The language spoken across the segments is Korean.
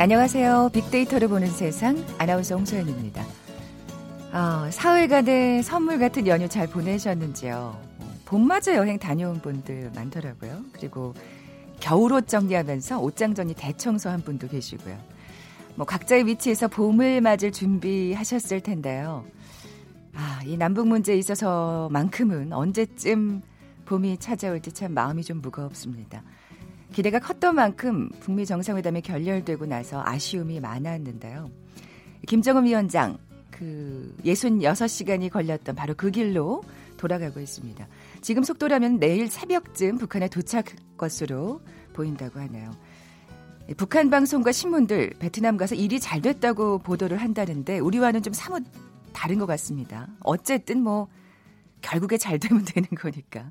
안녕하세요. 빅데이터를 보는 세상 아나운서 홍소연입니다. 아, 사흘간의 선물 같은 연휴 잘 보내셨는지요? 봄맞이 여행 다녀온 분들 많더라고요. 그리고 겨울옷 정리하면서 옷장 정리 대청소한 분도 계시고요. 뭐 각자의 위치에서 봄을 맞을 준비하셨을 텐데요. 아, 이 남북 문제에 있어서만큼은 언제쯤 봄이 찾아올지 참 마음이 좀 무겁습니다. 기대가 컸던 만큼 북미 정상회담이 결렬되고 나서 아쉬움이 많았는데요. 김정은 위원장 그 66시간이 걸렸던 바로 그 길로 돌아가고 있습니다. 지금 속도라면 내일 새벽쯤 북한에 도착할 것으로 보인다고 하네요. 북한 방송과 신문들 베트남 가서 일이 잘 됐다고 보도를 한다는데 우리와는 좀 사뭇 다른 것 같습니다. 어쨌든 뭐 결국에 잘 되면 되는 거니까.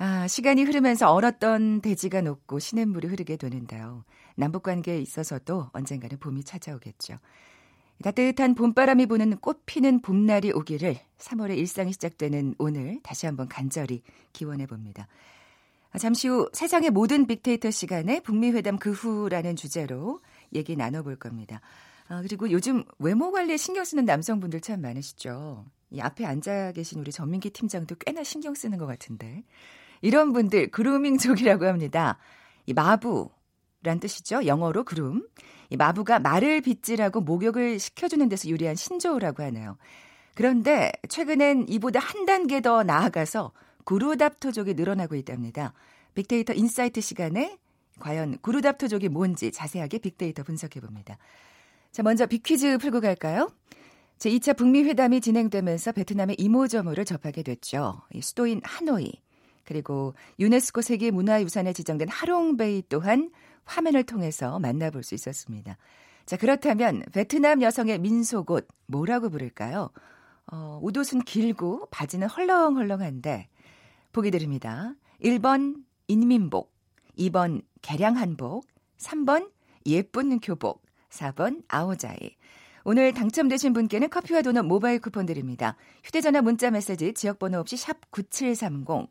아, 시간이 흐르면서 얼었던 대지가 녹고 시냇물이 흐르게 되는데요. 남북 관계에 있어서도 언젠가는 봄이 찾아오겠죠. 따뜻한 봄바람이 부는 꽃 피는 봄날이 오기를 3월의 일상이 시작되는 오늘 다시 한번 간절히 기원해 봅니다. 아, 잠시 후 세상의 모든 빅데이터 시간에 북미 회담 그 후라는 주제로 얘기 나눠볼 겁니다. 아, 그리고 요즘 외모 관리에 신경 쓰는 남성분들 참 많으시죠. 이 앞에 앉아 계신 우리 전민기 팀장도 꽤나 신경 쓰는 것 같은데. 이런 분들 그루밍족이라고 합니다. 이 마부란 뜻이죠. 영어로 groom. 이 마부가 말을 빗질하고 목욕을 시켜주는 데서 유리한 신조어라고 하네요. 그런데 최근엔 이보다 한 단계 더 나아가서 그루답터족이 늘어나고 있답니다. 빅데이터 insight 시간에 과연 그루답터족이 뭔지 자세하게 빅데이터 분석해 봅니다. 자, 먼저 빅퀴즈 풀고 갈까요? 제2차 북미 회담이 진행되면서 베트남의 이모저모를 접하게 됐죠. 수도인 하노이. 그리고 유네스코 세계 문화유산에 지정된 하롱베이 또한 화면을 통해서 만나볼 수 있었습니다. 자, 그렇다면 베트남 여성의 민속 옷 뭐라고 부를까요? 어, 옷옷은 길고 바지는 헐렁헐렁한데 보기 드립니다. 1번 인민복, 2번 개량한복, 3번 예쁜 교복, 4번 아오자이. 오늘 당첨되신 분께는 커피와 도넛 모바일 쿠폰 드립니다. 휴대전화 문자 메시지 지역번호 없이 샵 9730,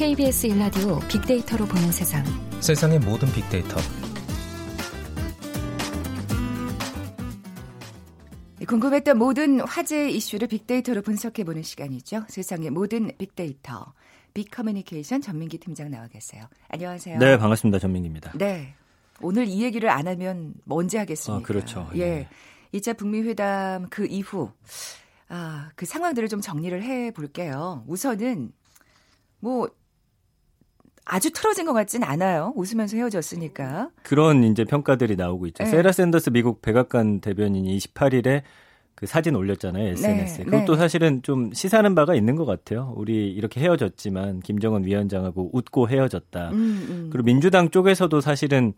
KBS 일라디오 빅데이터로 보는 세상. 세상의 모든 빅데이터. 궁금했던 모든 화제 이슈를 빅데이터로 분석해 보는 시간이죠. 세상의 모든 빅데이터. 빅커뮤니케이션 전민기 팀장 나와 계세요. 안녕하세요. 네, 반갑습니다. 전민기입니다. 네. 오늘 이 얘기를 안 하면 언제 하겠습니까? 아, 그렇죠. 예. 예. 2차 북미 회담 그 이후 아, 그 상황들을 좀 정리를 해 볼게요. 우선은 뭐 아주 틀어진 것 같진 않아요. 웃으면서 헤어졌으니까. 그런 이제 평가들이 나오고 있죠. 네. 세라 샌더스 미국 백악관 대변인이 28일에 그 사진 올렸잖아요 SNS에. 네, 그것도 네. 사실은 좀 시사하는 바가 있는 것 같아요. 우리 이렇게 헤어졌지만 김정은 위원장하고 웃고 헤어졌다. 음, 음. 그리고 민주당 쪽에서도 사실은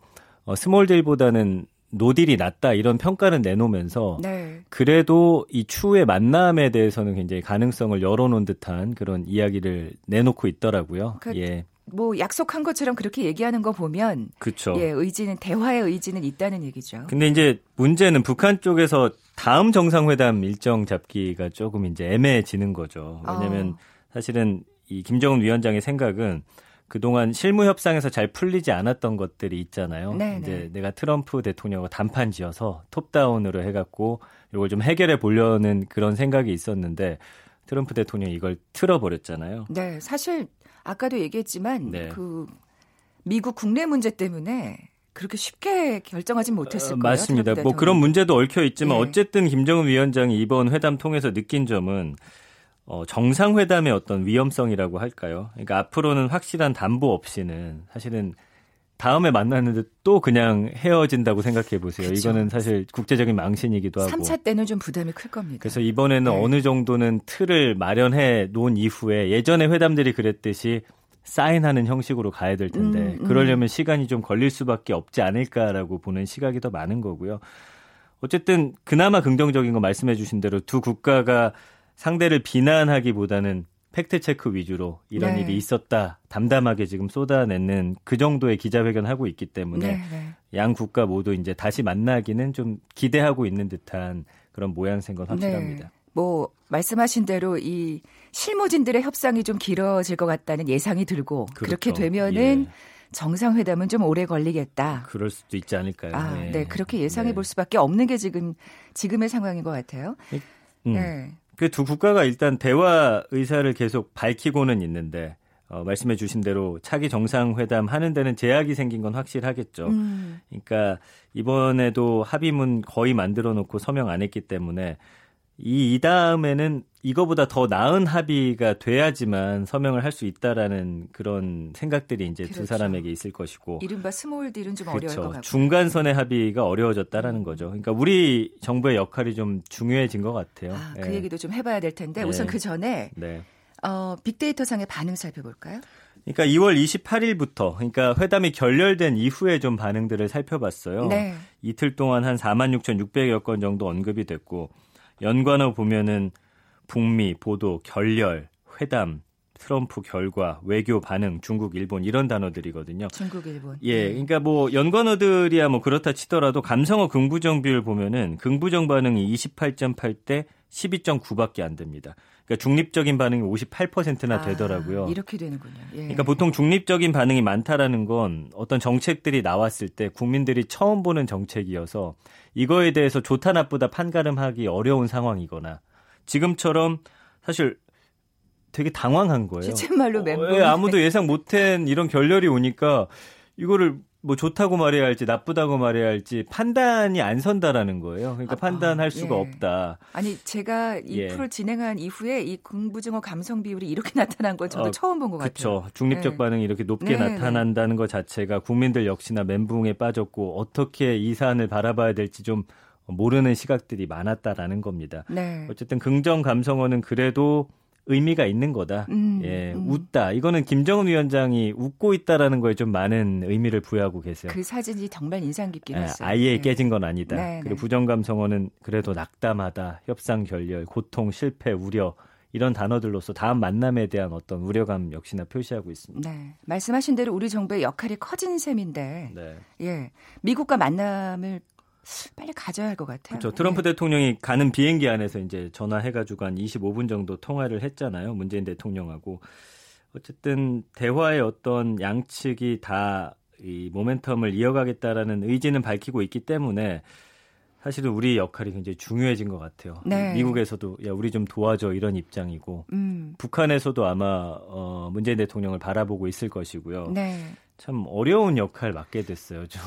어, 스몰딜보다는 노딜이 낫다 이런 평가를 내놓으면서 네. 그래도 이 추후의 만남에 대해서는 굉장히 가능성을 열어놓은 듯한 그런 이야기를 내놓고 있더라고요. 그, 예. 뭐 약속한 것처럼 그렇게 얘기하는 거 보면 그쵸. 예, 의지는 대화의 의지는 있다는 얘기죠. 근데 이제 문제는 북한 쪽에서 다음 정상회담 일정 잡기가 조금 이제 애매해지는 거죠. 왜냐면 어. 사실은 이 김정은 위원장의 생각은 그동안 실무 협상에서 잘 풀리지 않았던 것들이 있잖아요. 네네. 이제 네. 내가 트럼프 대통령과 단판 지어서 톱다운으로 해 갖고 이걸 좀 해결해 보려는 그런 생각이 있었는데 트럼프 대통령이 이걸 틀어버렸잖아요. 네, 사실 아까도 얘기했지만 네. 그 미국 국내 문제 때문에 그렇게 쉽게 결정하진 못했을 어, 거예요. 맞습니다. 뭐 그런 문제도 얽혀 있지만 예. 어쨌든 김정은 위원장이 이번 회담 통해서 느낀 점은 어, 정상회담의 어떤 위험성이라고 할까요? 그러니까 앞으로는 확실한 담보 없이는 사실은 다음에 만났는데 또 그냥 헤어진다고 생각해 보세요. 그쵸. 이거는 사실 국제적인 망신이기도 하고. 3차 때는 좀 부담이 클 겁니다. 그래서 이번에는 네. 어느 정도는 틀을 마련해 놓은 이후에 예전에 회담들이 그랬듯이 사인하는 형식으로 가야 될 텐데 음, 음. 그러려면 시간이 좀 걸릴 수밖에 없지 않을까라고 보는 시각이 더 많은 거고요. 어쨌든 그나마 긍정적인 거 말씀해 주신 대로 두 국가가 상대를 비난하기보다는 팩트 체크 위주로 이런 네. 일이 있었다 담담하게 지금 쏟아내는 그 정도의 기자회견 하고 있기 때문에 네, 네. 양 국가 모두 이제 다시 만나기는 좀 기대하고 있는 듯한 그런 모양새인 건 확실합니다. 네. 뭐 말씀하신 대로 이 실무진들의 협상이 좀 길어질 것 같다는 예상이 들고 그렇죠. 그렇게 되면은 예. 정상회담은 좀 오래 걸리겠다. 그럴 수도 있지 않을까요? 아, 네. 네. 그렇게 예상해 네. 볼 수밖에 없는 게 지금 지금의 상황인 것 같아요. 음. 네. 그 두 국가가 일단 대화 의사를 계속 밝히고는 있는데 어, 말씀해 주신 대로 차기 정상회담 하는 데는 제약이 생긴 건 확실하겠죠. 음. 그러니까 이번에도 합의문 거의 만들어 놓고 서명 안 했기 때문에 이, 이 다음에는 이거보다 더 나은 합의가 돼야지만 서명을 할 수 있다라는 그런 생각들이 이제 그렇죠. 두 사람에게 있을 것이고 이른바 small deal은 좀 그렇죠. 어려울 것 같고 중간선의 합의가 어려워졌다라는 음. 거죠. 그러니까 우리 정부의 역할이 좀 중요해진 것 같아요. 아, 그 네. 얘기도 좀 해봐야 될 텐데 네. 우선 그 전에 네. 어, 빅데이터 상의 반응 살펴볼까요? 그러니까 2월 28일부터 그러니까 회담이 결렬된 이후에 좀 반응들을 살펴봤어요. 네. 이틀 동안 한 46,600여 건 정도 언급이 됐고 연관어 보면은 북미, 보도, 결렬, 회담, 트럼프 결과, 외교 반응, 중국, 일본 이런 단어들이거든요. 중국, 일본. 예, 네. 그러니까 뭐 연관어들이야 뭐 그렇다 치더라도 감성어 긍부정 비율 보면은 긍부정 반응이 28.8대 12.9밖에 안 됩니다. 그러니까 중립적인 반응이 58%나 되더라고요. 아, 이렇게 되는군요. 예. 그러니까 보통 중립적인 반응이 많다라는 건 어떤 정책들이 나왔을 때 국민들이 처음 보는 정책이어서 이거에 대해서 좋다 나쁘다 판가름하기 어려운 상황이거나 지금처럼 사실 되게 당황한 거예요. 멤버. 어, 예, 아무도 예상 못한 이런 결렬이 오니까 이거를 뭐 좋다고 말해야 할지 나쁘다고 말해야 할지 판단이 안 선다라는 거예요. 그러니까 아, 판단할 수가 예. 없다. 아니 제가 이 예. 프로 진행한 이후에 이 긍부정어 감성 비율이 이렇게 나타난 건 저도 어, 처음 본 것 같아요. 그렇죠. 중립적 네. 반응이 이렇게 높게 네, 네. 나타난다는 네. 것 자체가 국민들 역시나 멘붕에 빠졌고 어떻게 이 사안을 바라봐야 될지 좀 모르는 시각들이 많았다라는 겁니다. 네. 어쨌든 긍정 감성어는 그래도 의미가 있는 거다. 음, 예, 음. 웃다. 이거는 김정은 위원장이 웃고 있다라는 거에 좀 많은 의미를 부여하고 계세요. 그 사진이 정말 인상 깊긴 예, 했어요. 아예 네. 깨진 건 아니다. 네, 그리고 네. 부정감 성어는 그래도 낙담하다, 협상 결렬, 고통, 실패, 우려 이런 단어들로서 다음 만남에 대한 어떤 우려감 역시나 표시하고 있습니다. 네. 말씀하신 대로 우리 정부의 역할이 커진 셈인데, 네. 예. 미국과 만남을 빨리 가져야 할 것 같아요. 그렇죠. 트럼프 네. 대통령이 가는 비행기 안에서 이제 전화해가지고 한 25분 정도 통화를 했잖아요. 문재인 대통령하고. 어쨌든 대화의 어떤 양측이 다 이 모멘텀을 이어가겠다라는 의지는 밝히고 있기 때문에 사실은 우리 역할이 굉장히 중요해진 것 같아요. 네. 미국에서도 야 우리 좀 도와줘 이런 입장이고 음. 북한에서도 아마 어, 문재인 대통령을 바라보고 있을 것이고요. 네. 참 어려운 역할 맡게 됐어요. 좀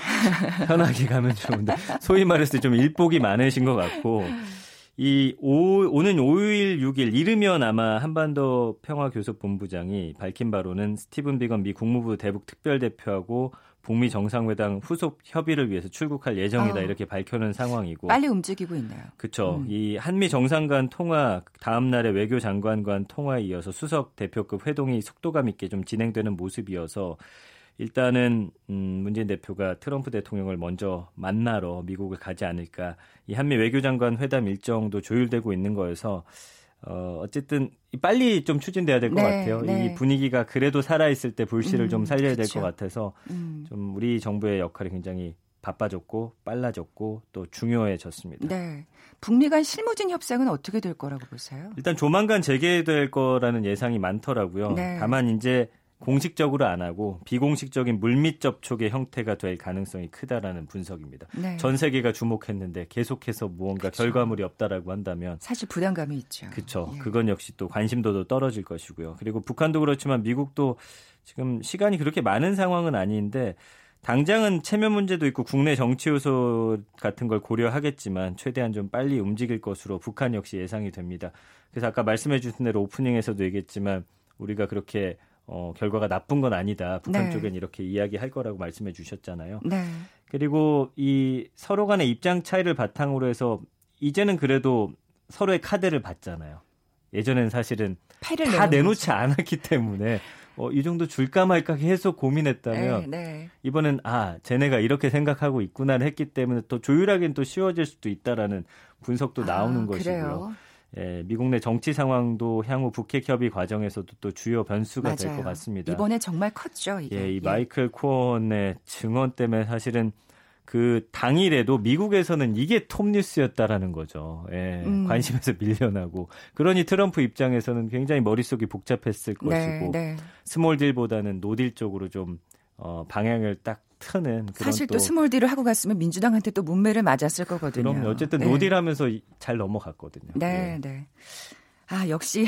편하게 가면 좋은데 소위 말해서 좀 일복이 많으신 것 같고 이 오, 오는 5일, 6일 이르면 아마 한반도 평화교섭본부장이 밝힌 바로는 스티븐 비건 미 국무부 대북 특별대표하고 북미 정상회담 후속 협의를 위해서 출국할 예정이다 어, 이렇게 밝혀놓은 상황이고 빨리 움직이고 있나요? 그렇죠. 음. 이 한미 정상 간 통화 다음 날에 외교 장관 간 통화에 이어서 수석 대표급 회동이 속도감 있게 좀 진행되는 모습이어서 일단은 음, 문재인 대표가 트럼프 대통령을 먼저 만나러 미국을 가지 않을까 이 한미 외교장관 회담 일정도 조율되고 있는 거여서 어, 어쨌든 빨리 좀 추진돼야 될것 네, 같아요. 네. 이 분위기가 그래도 살아있을 때 불씨를 음, 좀 살려야 될 것 같아서 음. 좀 우리 정부의 역할이 굉장히 바빠졌고 빨라졌고 또 중요해졌습니다. 네. 북미 간 실무진 협상은 어떻게 될 거라고 보세요? 일단 조만간 재개될 거라는 예상이 많더라고요. 네. 다만 이제 공식적으로 안 하고 비공식적인 물밑 접촉의 형태가 될 가능성이 크다라는 분석입니다. 네. 전 세계가 주목했는데 계속해서 무언가 그쵸. 결과물이 없다라고 한다면 사실 부담감이 있죠. 그렇죠. 예. 그건 역시 또 관심도도 떨어질 것이고요. 그리고 북한도 그렇지만 미국도 지금 시간이 그렇게 많은 상황은 아닌데 당장은 체면 문제도 있고 국내 정치 요소 같은 걸 고려하겠지만 최대한 좀 빨리 움직일 것으로 북한 역시 예상이 됩니다. 그래서 아까 말씀해 주신 대로 오프닝에서도 얘기했지만 우리가 그렇게 어, 결과가 나쁜 건 아니다. 북한 네. 쪽엔 이렇게 이야기할 거라고 말씀해 주셨잖아요. 네. 그리고 이 서로 간의 입장 차이를 바탕으로 해서 이제는 그래도 서로의 카드를 봤잖아요. 예전엔 사실은 다 내놓지 않았기 때문에 어, 이 정도 줄까 말까 계속 고민했다면 네, 네. 이번엔 아 쟤네가 이렇게 생각하고 있구나를 했기 때문에 또 조율하기는 또 쉬워질 수도 있다라는 분석도 아, 나오는 아, 것이고요. 예, 미국 내 정치 상황도 향후 북핵 협의 과정에서도 또 주요 변수가 될 것 같습니다. 이번에 정말 컸죠. 이게. 예, 이 예. 마이클 코언의 증언 때문에 사실은 그 당일에도 미국에서는 이게 톱 뉴스였다라는 거죠. 예, 음. 관심에서 밀려나고 그러니 트럼프 입장에서는 굉장히 머릿속이 복잡했을 네, 것이고 네. small deal보다는 no deal 쪽으로 좀 어, 방향을 딱 트는 사실 또, 또 small deal을 하고 갔으면 민주당한테 또 뭇매를 맞았을 거거든요. 그럼 어쨌든 네. no deal하면서 잘 넘어갔거든요. 네, 네. 네. 아 역시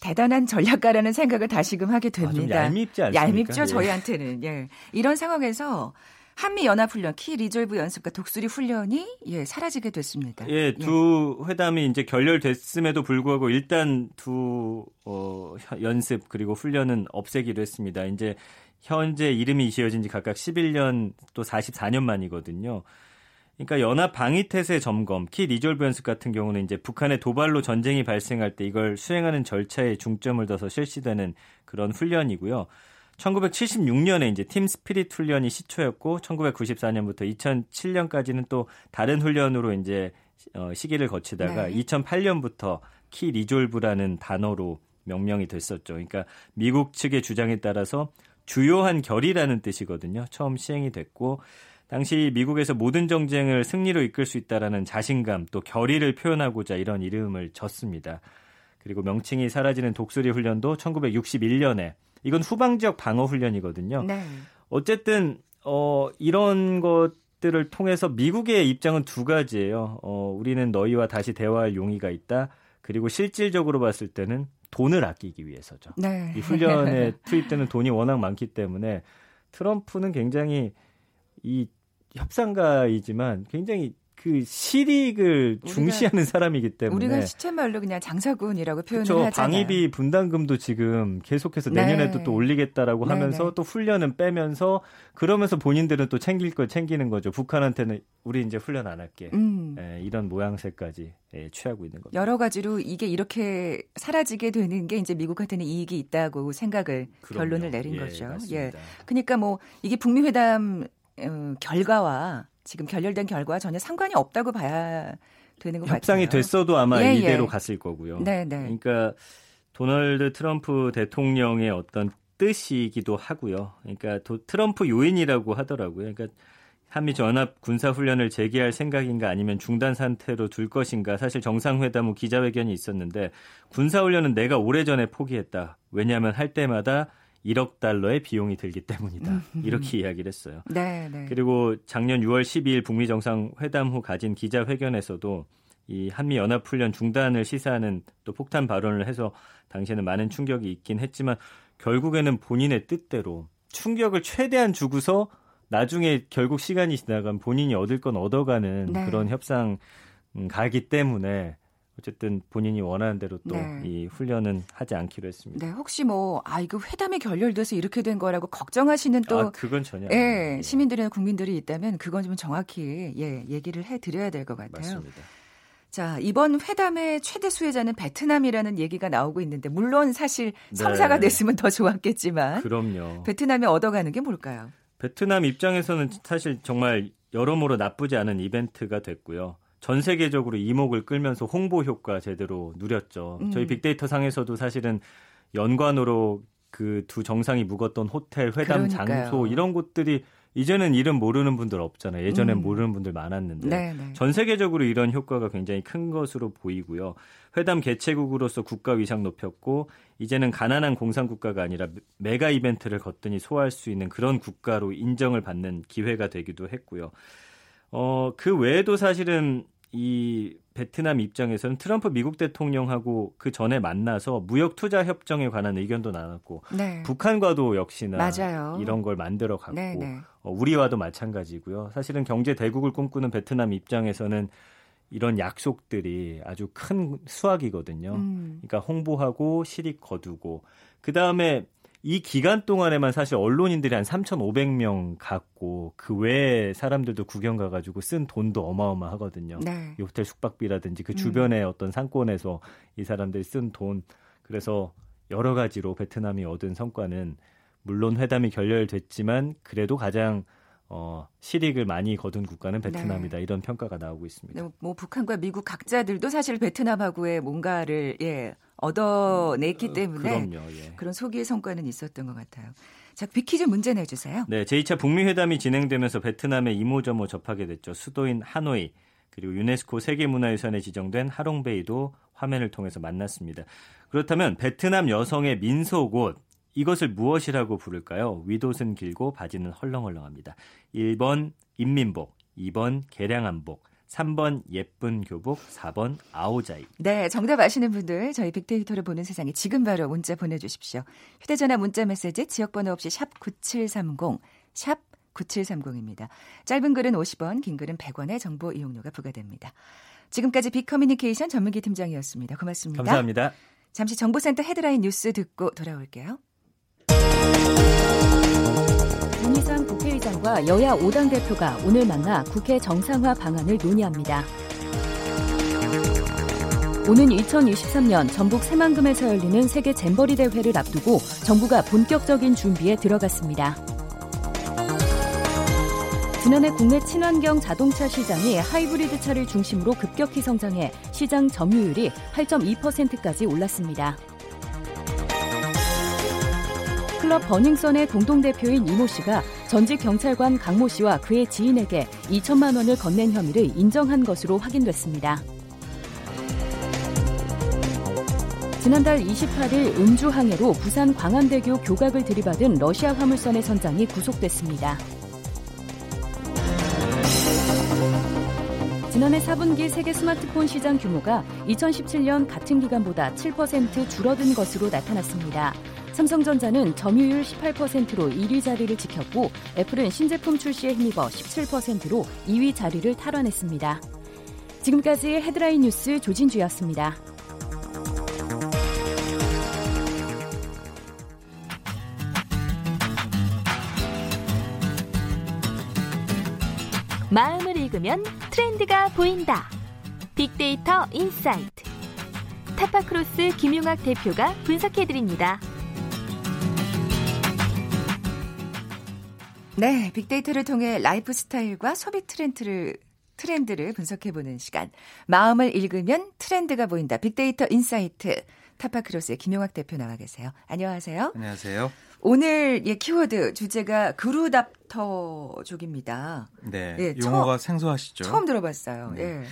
대단한 전략가라는 생각을 다시금 하게 됩니다. 아, 얄밉지 않습니까? 얄밉죠 예. 저희한테는. 예. 이런 상황에서 한미 연합 훈련, 키 리졸브 연습과 독수리 훈련이 예, 사라지게 됐습니다. 예, 예. 두 예. 회담이 이제 결렬됐음에도 불구하고 일단 두 어, 연습 그리고 훈련은 없애기로 했습니다. 이제 현재 이름이 지어진 지 각각 11년 또 44년 만이거든요. 그러니까 연합 방위 태세 점검, 키 리졸브 연습 같은 경우는 이제 북한의 도발로 전쟁이 발생할 때 이걸 수행하는 절차에 중점을 둬서 실시되는 그런 훈련이고요. 1976년에 이제 팀 스피릿 훈련이 시초였고 1994년부터 2007년까지는 또 다른 훈련으로 이제 어, 시기를 거치다가 네. 2008년부터 키 리졸브라는 단어로 명명이 됐었죠. 그러니까 미국 측의 주장에 따라서 주요한 결이라는 뜻이거든요. 처음 시행이 됐고 당시 미국에서 모든 정쟁을 승리로 이끌 수 있다라는 자신감 또 결의를 표현하고자 이런 이름을 졌습니다. 그리고 명칭이 사라지는 독수리 훈련도 1961년에 이건 후방 지역 방어 훈련이거든요. 네. 어쨌든 어 이런 것들을 통해서 미국의 입장은 두 가지예요. 어 우리는 너희와 다시 대화할 용의가 있다. 그리고 실질적으로 봤을 때는 돈을 아끼기 위해서죠. 네. 이 훈련에 투입되는 돈이 워낙 많기 때문에 트럼프는 굉장히 이 협상가이지만 굉장히 그 실익을 중시하는 사람이기 때문에 우리가 시체말로 그냥 장사군이라고 표현을 그렇죠. 하잖아요. 방위비 분담금도 지금 계속해서 내년에도 네. 또 올리겠다라고 네, 하면서 네. 또 훈련은 빼면서 그러면서 본인들은 또 챙길 걸 챙기는 거죠. 북한한테는 우리 이제 훈련 안 할게. 음. 예, 이런 모양새까지 예, 취하고 있는 거죠. 여러 가지로 이게 이렇게 사라지게 되는 게 이제 미국한테는 이익이 있다고 생각을 그럼요. 결론을 내린 예, 거죠. 맞습니다. 예. 그러니까 뭐 이게 북미 회담 어, 결과와 지금 결렬된 결과와 전혀 상관이 없다고 봐야 되는 것 같아요. 협상이 됐어도 아마 예, 이대로 예. 갔을 거고요. 네, 네. 그러니까 도널드 트럼프 대통령의 어떤 뜻이기도 하고요. 그러니까 도, 트럼프 요인이라고 하더라고요. 그러니까 한미 연합 군사 훈련을 재개할 생각인가 아니면 중단 상태로 둘 것인가 사실 정상회담 후 기자회견이 있었는데 군사 훈련은 내가 오래전에 포기했다. 왜냐하면 할 때마다 1억 달러의 비용이 들기 때문이다. 이렇게 이야기를 했어요. 네, 네. 그리고 작년 6월 12일 북미 정상 회담 후 가진 기자회견에서도 이 한미 연합 훈련 중단을 시사하는 또 폭탄 발언을 해서 당시에는 많은 충격이 있긴 했지만 결국에는 본인의 뜻대로 충격을 최대한 주고서 나중에 결국 시간이 지나간 본인이 얻을 건 얻어가는 네. 그런 협상 음, 가기 때문에 어쨌든 본인이 원하는 대로 또이 네. 훈련은 하지 않기로 했습니다. 네, 혹시 뭐 아 이거 회담이 결렬돼서 이렇게 된 거라고 걱정하시는 또 아, 그건 전혀 예, 시민들이나 국민들이 있다면 그건 좀 정확히 예, 얘기를 해 드려야 될 것 같아요. 맞습니다. 자, 이번 회담의 최대 수혜자는 베트남이라는 얘기가 나오고 있는데 물론 사실 성사가 네. 됐으면 더 좋았겠지만 그럼요. 베트남이 얻어가는 게 뭘까요? 베트남 입장에서는 사실 정말 여러모로 나쁘지 않은 이벤트가 됐고요. 전 세계적으로 이목을 끌면서 홍보 효과 제대로 누렸죠. 음. 저희 빅데이터 상에서도 사실은 연관으로 그 두 정상이 묵었던 호텔, 회담 그러니까요. 장소 이런 곳들이 이제는 이름 모르는 분들 없잖아요. 예전엔 음. 모르는 분들 많았는데 네네. 네. 전 세계적으로 이런 효과가 굉장히 큰 것으로 보이고요. 회담 개최국으로서 국가 위상 높였고 이제는 가난한 공산 국가가 아니라 메가 이벤트를 거뜬히 소화할 수 있는 그런 국가로 인정을 받는 기회가 되기도 했고요. 어, 그 외에도 사실은 이 베트남 입장에서는 트럼프 미국 대통령하고 그 전에 만나서 무역 투자 협정에 관한 의견도 나눴고 네. 북한과도 역시나 맞아요. 이런 걸 만들어 갔고 네, 네. 어, 우리와도 마찬가지고요. 사실은 경제 대국을 꿈꾸는 베트남 입장에서는 이런 약속들이 아주 큰 수확이거든요. 음. 그러니까 홍보하고 실익 거두고 그 다음에 이 기간 동안에만 사실 언론인들이 한 3,500명 갔고 그 외에 사람들도 구경 가가지고 쓴 돈도 어마어마하거든요. 네. 이 호텔 숙박비라든지 그 음. 주변의 음. 어떤 상권에서 이 사람들이 쓴 돈. 그래서 여러 가지로 베트남이 얻은 성과는 물론 회담이 결렬됐지만 그래도 가장 어, 실익을 많이 거둔 국가는 베트남이다 네. 이런 평가가 나오고 있습니다. 네, 뭐 북한과 미국 각자들도 사실 베트남하고의 뭔가를 예, 얻어냈기 어, 때문에 어, 예. 그런 소기의 성과는 있었던 것 같아요. 자, 비키즈 문제 내주세요. 네, 제2차 북미 회담이 진행되면서 베트남에 이모저모 접하게 됐죠. 수도인 하노이 그리고 유네스코 세계문화유산에 지정된 하롱베이도 화면을 통해서 만났습니다. 그렇다면 베트남 여성의 민속옷 이것을 무엇이라고 부를까요? 윗옷은 길고 바지는 헐렁헐렁합니다. 1번 인민복, 2번 개량한복, 3번 예쁜 교복, 4번 아오자이. 네, 정답 아시는 분들 저희 빅데이터를 보는 세상에 지금 바로 문자 보내주십시오. 휴대전화 문자 메시지 지역번호 없이 샵 9730, 샵 9730입니다. 짧은 글은 50원, 긴 글은 100원의 정보 이용료가 부과됩니다. 지금까지 빅커뮤니케이션 전문기 팀장이었습니다. 고맙습니다. 감사합니다. 잠시 정보센터 헤드라인 뉴스 듣고 돌아올게요. 윤희상 국회의장과 여야 5당 대표가 오늘 만나 국회 정상화 방안을 논의합니다. 오는 2023년 전북 새만금에서 열리는 세계 잼버리 대회를 앞두고 정부가 본격적인 준비에 들어갔습니다. 지난해 국내 친환경 자동차 시장이 하이브리드 차를 중심으로 급격히 성장해 시장 점유율이 8.2%까지 올랐습니다. 클럽 버닝썬의 공동대표인 이모 씨가 전직 경찰관 강모 씨와 그의 지인에게 2천만 원을 건넨 혐의를 인정한 것으로 확인됐습니다. 지난달 28일 음주 항해로 부산 광안대교 교각을 들이받은 러시아 화물선의 선장이 구속됐습니다. 지난해 4분기 세계 스마트폰 시장 규모가 2017년 같은 기간보다 7% 줄어든 것으로 나타났습니다. 삼성전자는 점유율 18%로 1위 자리를 지켰고 애플은 신제품 출시에 힘입어 17%로 2위 자리를 탈환했습니다. 지금까지 헤드라인 뉴스 조진주였습니다. 마음을 읽으면 트렌드가 보인다. 빅데이터 insight. 타파크로스 김용학 대표가 분석해드립니다. 네, 빅데이터를 통해 라이프 스타일과 소비 트렌드를 트렌드를 분석해보는 시간. 마음을 읽으면 트렌드가 보인다. 빅데이터 insight. 타파크로스의 김용학 대표 나와 계세요. 안녕하세요. 안녕하세요. 오늘 예 키워드 주제가 그루답터족입니다. 네, 예, 용어가 처음, 생소하시죠? 처음 들어봤어요. 네. 예.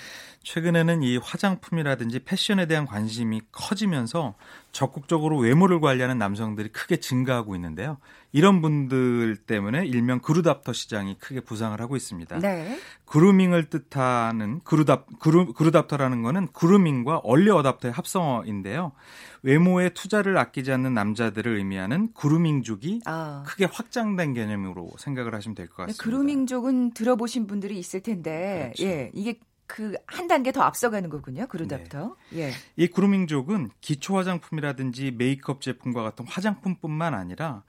최근에는 이 화장품이라든지 패션에 대한 관심이 커지면서 적극적으로 외모를 관리하는 남성들이 크게 증가하고 있는데요. 이런 분들 때문에 일명 그루답터 시장이 크게 부상을 하고 있습니다. 네. 그루밍을 뜻하는 그루답 그루, 그루답터라는 거는 그루밍과 얼리 어답터의 합성어인데요. 외모에 투자를 아끼지 않는 남자들을 의미하는 그루밍족이 아. 크게 확장된 개념으로 생각을 하시면 될 것 같습니다. 그루밍족은 들어보신 분들이 있을 텐데, 그렇죠. 예, 이게 그한 단계 더 앞서가는 거군요. 그루답터. 네. 예. 이 그루밍족은 기초 화장품이라든지 메이크업 제품과 같은 화장품뿐만 아니라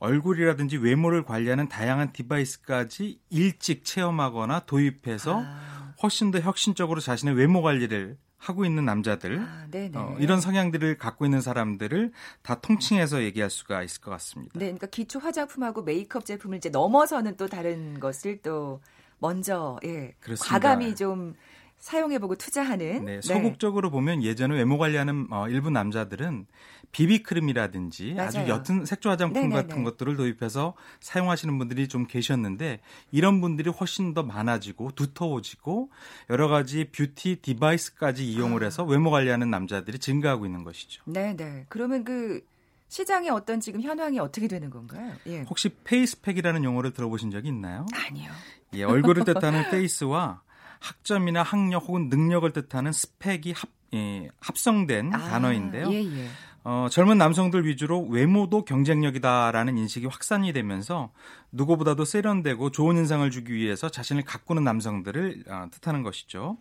얼굴이라든지 외모를 관리하는 다양한 디바이스까지 일찍 체험하거나 도입해서 아. 훨씬 더 혁신적으로 자신의 외모 관리를 하고 있는 남자들 아, 어, 이런 성향들을 갖고 있는 사람들을 다 통칭해서 얘기할 수가 있을 것 같습니다. 네, 그러니까 기초 화장품하고 메이크업 제품을 이제 넘어서는 또 다른 것을 또 먼저 예, 그렇습니다. 과감히 좀 사용해보고 투자하는. 네, 네. 소극적으로 네. 보면 예전에 외모 관리하는 어, 일부 남자들은 비비크림이라든지 맞아요. 아주 옅은 색조 화장품 네네네. 같은 것들을 도입해서 사용하시는 분들이 좀 계셨는데 이런 분들이 훨씬 더 많아지고 두터워지고 여러 가지 beauty device까지 이용을 아. 해서 외모 관리하는 남자들이 증가하고 있는 것이죠. 네 네. 그러면 그 시장의 어떤 지금 현황이 어떻게 되는 건가요? 예. 혹시 face spec이라는 용어를 들어보신 적이 있나요? 아니요. 예, 얼굴을 뜻하는 face와 학점이나 학력 혹은 능력을 뜻하는 스펙이 합, 예, 합성된 아, 단어인데요. 예, 예. 어, 젊은 남성들 위주로 외모도 경쟁력이다라는 인식이 확산이 되면서 누구보다도 세련되고 좋은 인상을 주기 위해서 자신을 가꾸는 남성들을 어, 뜻하는 것이죠.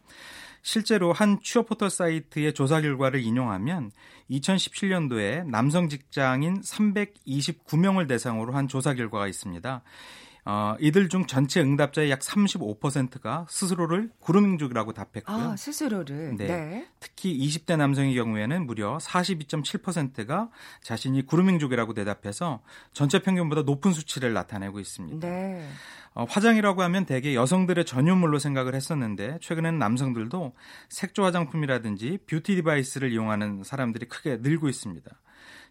실제로 한 취업 포털 사이트의 조사 결과를 인용하면 2017년도에 남성 직장인 329명을 대상으로 한 조사 결과가 있습니다. 어, 이들 중 전체 응답자의 약 35%가 스스로를 구루민족이라고 답했고요. 아, 스스로를. 네. 네. 특히 20대 남성의 경우에는 무려 42.7%가 자신이 구루민족이라고 대답해서 전체 평균보다 높은 수치를 나타내고 있습니다. 네. 어, 화장이라고 하면 대개 여성들의 전유물로 생각을 했었는데 최근에는 남성들도 색조 화장품이라든지 beauty device를 이용하는 사람들이 크게 늘고 있습니다.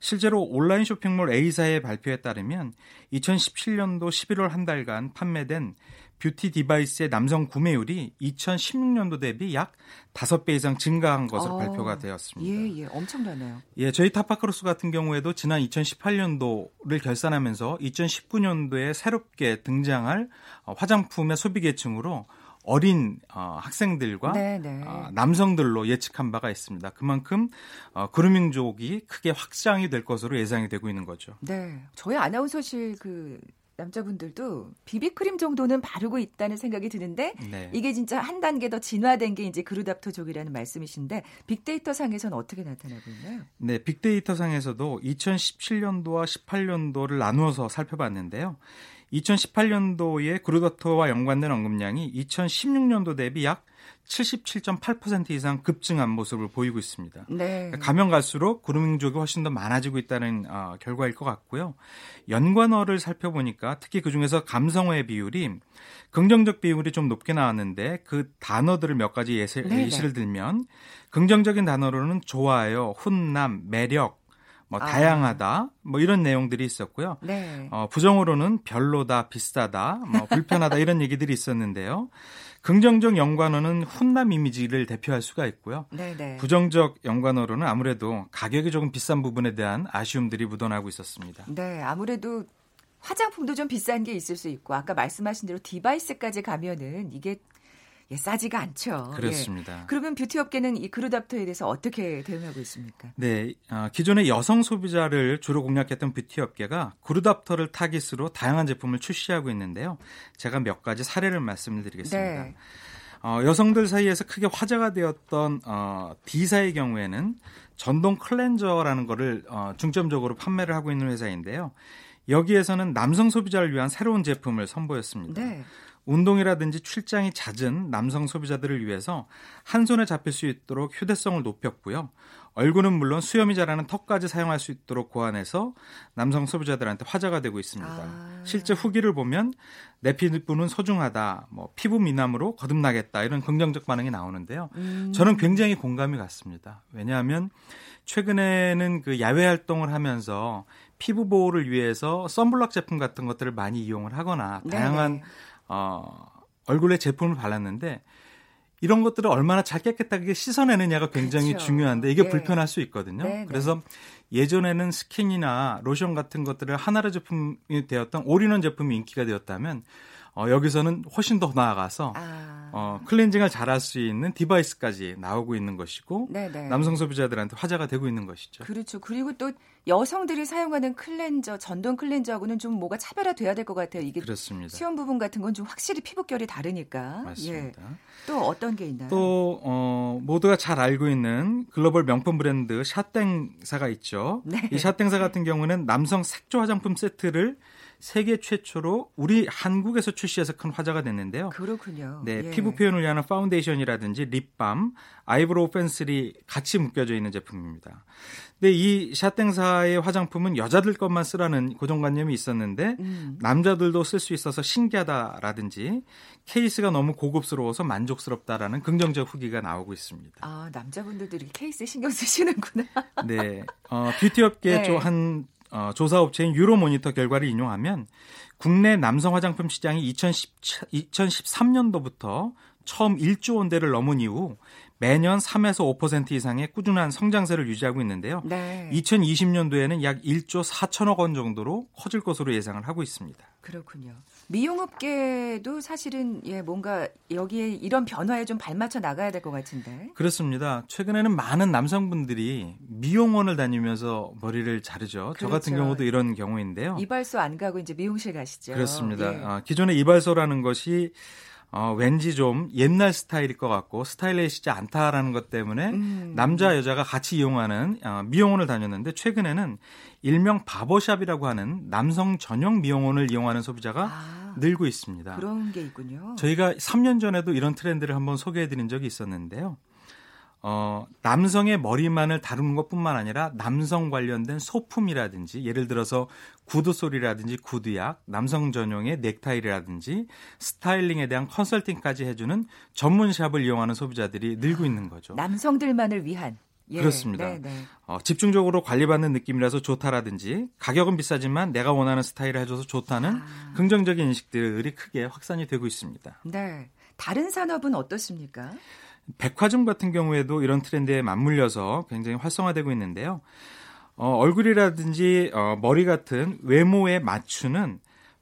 실제로 온라인 쇼핑몰 A사의 발표에 따르면 2017년도 11월 한 달간 판매된 beauty device의 남성 구매율이 2016년도 대비 약 5배 이상 증가한 것으로 어, 발표가 되었습니다. 예, 예. 엄청나네요. 예, 저희 타파크로스 같은 경우에도 지난 2018년도를 결산하면서 2019년도에 새롭게 등장할 어, 화장품의 소비 계층으로 어린 어, 학생들과 네, 네. 어, 남성들로 예측한 바가 있습니다. 그만큼 어, 그루밍족이 크게 확장이 될 것으로 예상이 되고 있는 거죠. 네. 저희 아나운서실 그 남자분들도 비비크림 정도는 바르고 있다는 생각이 드는데 네. 이게 진짜 한 단계 더 진화된 게 이제 그루답토족이라는 말씀이신데 빅데이터 상에서는 어떻게 나타나고 있나요? 네, 빅데이터 상에서도 2017년도와 18년도를 나누어서 살펴봤는데요. 2018년도에 그루더토와 연관된 언급량이 2016년도 대비 약 77.8% 이상 급증한 모습을 보이고 있습니다. 네. 가면 갈수록 그루밍족이 훨씬 더 많아지고 있다는 어, 결과일 것 같고요. 연관어를 살펴보니까 특히 그 중에서 감성어의 비율이 긍정적 비율이 좀 높게 나왔는데 그 단어들을 몇 가지 예시, 네네. 예시를 들면 긍정적인 단어로는 좋아요, 훈남, 매력, 뭐 아. 다양하다, 뭐 이런 내용들이 있었고요. 네. 어, 부정어로는 별로다, 비싸다, 뭐 불편하다 이런 얘기들이 있었는데요. 긍정적 연관어는 훈남 이미지를 대표할 수가 있고요. 네, 네. 부정적 연관어로는 아무래도 가격이 조금 비싼 부분에 대한 아쉬움들이 묻어나고 있었습니다. 네, 아무래도 화장품도 좀 비싼 게 있을 수 있고 아까 말씀하신 대로 device까지 가면은 이게 예, 싸지가 않죠. 그렇습니다. 예. 그러면 뷰티 업계는 이 그루답터에 대해서 어떻게 대응하고 있습니까? 네, 어, 기존의 여성 소비자를 주로 공략했던 뷰티 업계가 그루답터를 타깃으로 다양한 제품을 출시하고 있는데요. 제가 몇 가지 사례를 말씀을 드리겠습니다. 네. 어, 여성들 사이에서 크게 화제가 되었던 어, D사의 경우에는 전동 클렌저라는 거를 어, 중점적으로 판매를 하고 있는 회사인데요. 여기에서는 남성 소비자를 위한 새로운 제품을 선보였습니다. 네. 운동이라든지 출장이 잦은 남성 소비자들을 위해서 한 손에 잡힐 수 있도록 휴대성을 높였고요. 얼굴은 물론 수염이 자라는 턱까지 사용할 수 있도록 고안해서 남성 소비자들한테 화제가 되고 있습니다. 아. 실제 후기를 보면 내 피부는 소중하다, 뭐 피부 미남으로 거듭나겠다 이런 긍정적 반응이 나오는데요. 음. 저는 굉장히 공감이 갔습니다. 왜냐하면 최근에는 그 야외 활동을 하면서 피부 보호를 위해서 선블럭 제품 같은 것들을 많이 이용을 하거나 네네. 다양한 어, 얼굴에 제품을 발랐는데 이런 것들을 얼마나 잘 깨끗하게 씻어내느냐가 굉장히 그렇죠. 중요한데 이게 예. 불편할 수 있거든요. 네, 네. 그래서 예전에는 스킨이나 로션 같은 것들을 하나로 제품이 되었던 올인원 제품이 인기가 되었다면 어, 여기서는 훨씬 더 나아가서 아. 어, 클렌징을 잘할 수 있는 디바이스까지 나오고 있는 것이고 네네. 남성 소비자들한테 화제가 되고 있는 것이죠. 그렇죠. 그리고 또 여성들이 사용하는 클렌저, 전동 클렌저하고는 좀 뭐가 차별화돼야 될 것 같아요. 이게 그렇습니다. 수염 부분 같은 건 좀 확실히 피부결이 다르니까. 예. 맞습니다. 또 어떤 게 있나요? 또 어, 모두가 잘 알고 있는 글로벌 명품 브랜드 샤땡사가 있죠. 네. 이 샤땡사 같은 경우는 남성 색조 화장품 세트를 세계 최초로 우리 한국에서 출시해서 큰 화제가 됐는데요. 그렇군요. 네, 예. 피부 표현을 위한 파운데이션이라든지 립밤, 아이브로우 펜슬이 같이 묶여져 있는 제품입니다. 근데 이 샤땡사의 화장품은 여자들 것만 쓰라는 고정관념이 있었는데 음. 남자들도 쓸 수 있어서 신기하다라든지 케이스가 너무 고급스러워서 만족스럽다라는 긍정적 후기가 나오고 있습니다. 아, 남자분들도 이렇게 케이스 신경 쓰시는구나. 네, 어, 뷰티 업계 네. 조- 한 어, 조사 업체인 유로모니터 결과를 인용하면 국내 남성 화장품 시장이 2010, 2013년도부터 처음 1조 원대를 넘은 이후 매년 3에서 5% 이상의 꾸준한 성장세를 유지하고 있는데요. 네. 2020년도에는 약 1조 4천억 원 정도로 커질 것으로 예상을 하고 있습니다. 그렇군요. 미용업계도 사실은 예, 뭔가 여기에 이런 변화에 좀 발맞춰 나가야 될 것 같은데. 그렇습니다. 최근에는 많은 남성분들이 미용원을 다니면서 머리를 자르죠. 저 같은 그렇죠. 경우도 이런 경우인데요. 이발소 안 가고 이제 미용실 가시죠. 그렇습니다. 예. 어, 기존의 이발소라는 것이 어, 왠지 좀 옛날 스타일일 것 같고 스타일리시지 않다라는 것 때문에 음. 남자 여자가 같이 이용하는 어, 미용원을 다녔는데 최근에는 일명 바버샵이라고 하는 남성 전용 미용원을 이용하는 소비자가 아. 늘고 있습니다. 그런 게 있군요. 저희가 3년 전에도 이런 트렌드를 한번 소개해 드린 적이 있었는데요. 어, 남성의 머리만을 다루는 것뿐만 아니라 남성 관련된 소품이라든지 예를 들어서 구두 소리라든지 구두약, 남성 전용의 넥타이라든지 스타일링에 대한 컨설팅까지 해주는 전문 샵을 이용하는 소비자들이 늘고 있는 거죠. 남성들만을 위한 예, 그렇습니다. 네, 네. 어, 집중적으로 관리받는 느낌이라서 좋다라든지 가격은 비싸지만 내가 원하는 스타일을 해줘서 좋다는 아. 긍정적인 인식들이 크게 확산이 되고 있습니다. 네. 다른 산업은 어떻습니까? 백화점 같은 경우에도 이런 트렌드에 맞물려서 굉장히 활성화되고 있는데요. 어, 얼굴이라든지 어, 머리 같은 외모에 맞추는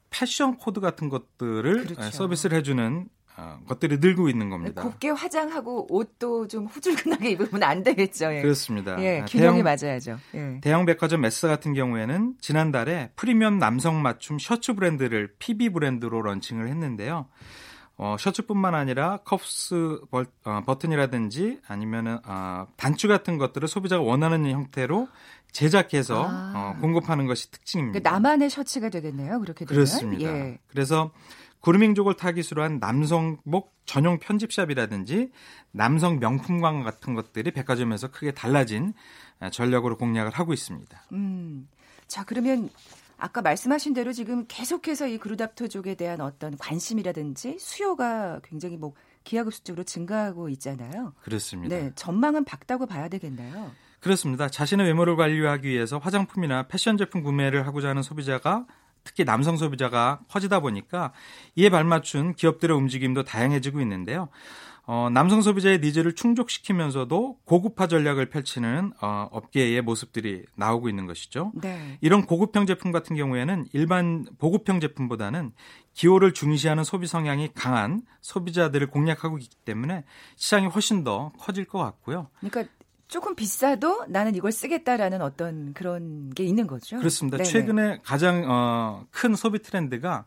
패션 코드 같은 것들을 그렇죠. 서비스를 해주는 어, 것들이 늘고 있는 겁니다. 곱게 화장하고 옷도 좀 후줄근하게 입으면 안 되겠죠. 예. 그렇습니다. 예, 아, 균형이 대형, 맞아야죠. 예. 대형 백화점 메스 같은 경우에는 지난달에 프리미엄 남성 맞춤 셔츠 브랜드를 PB 브랜드로 런칭을 했는데요. 어, 셔츠뿐만 아니라 커프스 버, 어, 버튼이라든지 아니면은 어, 단추 같은 것들을 소비자가 원하는 형태로 제작해서 아. 어, 공급하는 것이 특징입니다. 그러니까 나만의 셔츠가 되겠네요. 그렇게 되면. 그렇습니다. 예. 그래서 그루밍족을 타깃으로 한 남성복 전용 편집샵이라든지 남성 명품관 같은 것들이 백화점에서 크게 달라진 전략으로 공략을 하고 있습니다. 음. 자, 그러면 아까 말씀하신 대로 지금 계속해서 이 그루답토족에 대한 어떤 관심이라든지 수요가 굉장히 뭐 기하급수적으로 증가하고 있잖아요. 그렇습니다. 네, 전망은 밝다고 봐야 되겠나요? 그렇습니다. 자신의 외모를 관리하기 위해서 화장품이나 패션 제품 구매를 하고자 하는 소비자가 특히 남성 소비자가 커지다 보니까 이에 발맞춘 기업들의 움직임도 다양해지고 있는데요. 어, 남성 소비자의 니즈를 충족시키면서도 고급화 전략을 펼치는 어, 업계의 모습들이 나오고 있는 것이죠. 네. 이런 고급형 제품 같은 경우에는 일반 보급형 제품보다는 기호를 중시하는 소비 성향이 강한 소비자들을 공략하고 있기 때문에 시장이 훨씬 더 커질 것 같고요. 그러니까 조금 비싸도 나는 이걸 쓰겠다라는 어떤 그런 게 있는 거죠. 그렇습니다. 네네. 최근에 가장 어, 큰 소비 트렌드가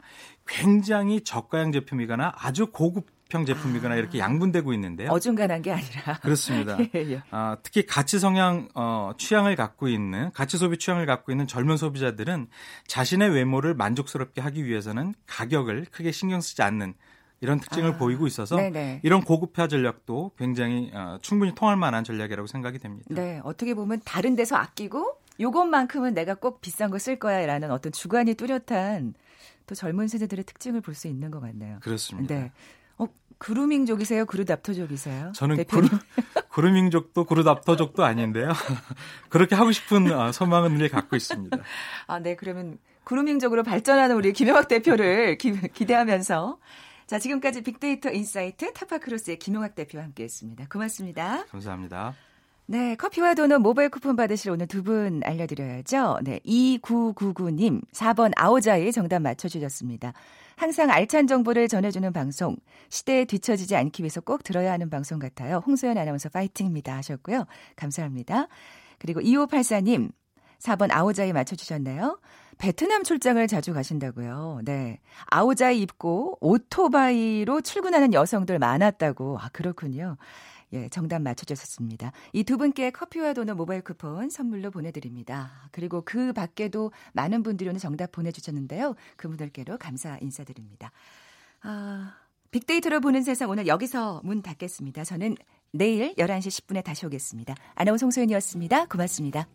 굉장히 저가형 제품이거나 아주 고급 형 제품이거나 아, 이렇게 양분되고 있는데요. 어중간한 게 아니라. 그렇습니다. 예, 예. 아, 특히 가치 성향 어, 취향을 갖고 있는 가치 소비 취향을 갖고 있는 젊은 소비자들은 자신의 외모를 만족스럽게 하기 위해서는 가격을 크게 신경 쓰지 않는 이런 특징을 아, 보이고 있어서 네네. 이런 고급화 전략도 굉장히 어, 충분히 통할 만한 전략이라고 생각이 됩니다. 네, 어떻게 보면 다른 데서 아끼고 요것만큼은 내가 꼭 비싼 거 쓸 거야라는 어떤 주관이 뚜렷한 또 젊은 세대들의 특징을 볼 수 있는 것 같네요. 그렇습니다. 네. 어, 그루밍족이세요? 그루답터족이세요? 저는 그루, 그루밍족도 그루답터족도 아닌데요. 그렇게 하고 싶은 어, 소망은 늘 갖고 있습니다. 아, 네. 그러면 그루밍족으로 발전하는 우리 김용학 대표를 기, 기대하면서 자, 지금까지 빅데이터 인사이트 타파크로스의 김용학 대표와 함께 했습니다. 고맙습니다. 감사합니다. 네, 커피와 도넛 모바일 쿠폰 받으실 오늘 두 분 알려드려야죠. 네, 2999님, 4번 아오자이 정답 맞춰주셨습니다. 항상 알찬 정보를 전해주는 방송, 시대에 뒤처지지 않기 위해서 꼭 들어야 하는 방송 같아요. 홍소연 아나운서 파이팅입니다 하셨고요. 감사합니다. 그리고 2584님, 4번 아오자이 맞춰주셨나요? 베트남 출장을 자주 가신다고요. 네. 아오자이 입고 오토바이로 출근하는 여성들 많았다고. 아, 그렇군요. 예, 정답 맞춰주셨습니다. 이 두 분께 커피와 도넛 모바일 쿠폰 선물로 보내드립니다. 그리고 그 밖에도 많은 분들이 오늘 정답 보내주셨는데요. 그분들께도 감사 인사드립니다. 아, 빅데이터로 보는 세상 오늘 여기서 문 닫겠습니다. 저는 내일 11시 10분에 다시 오겠습니다. 아나운서 송소연이었습니다. 고맙습니다.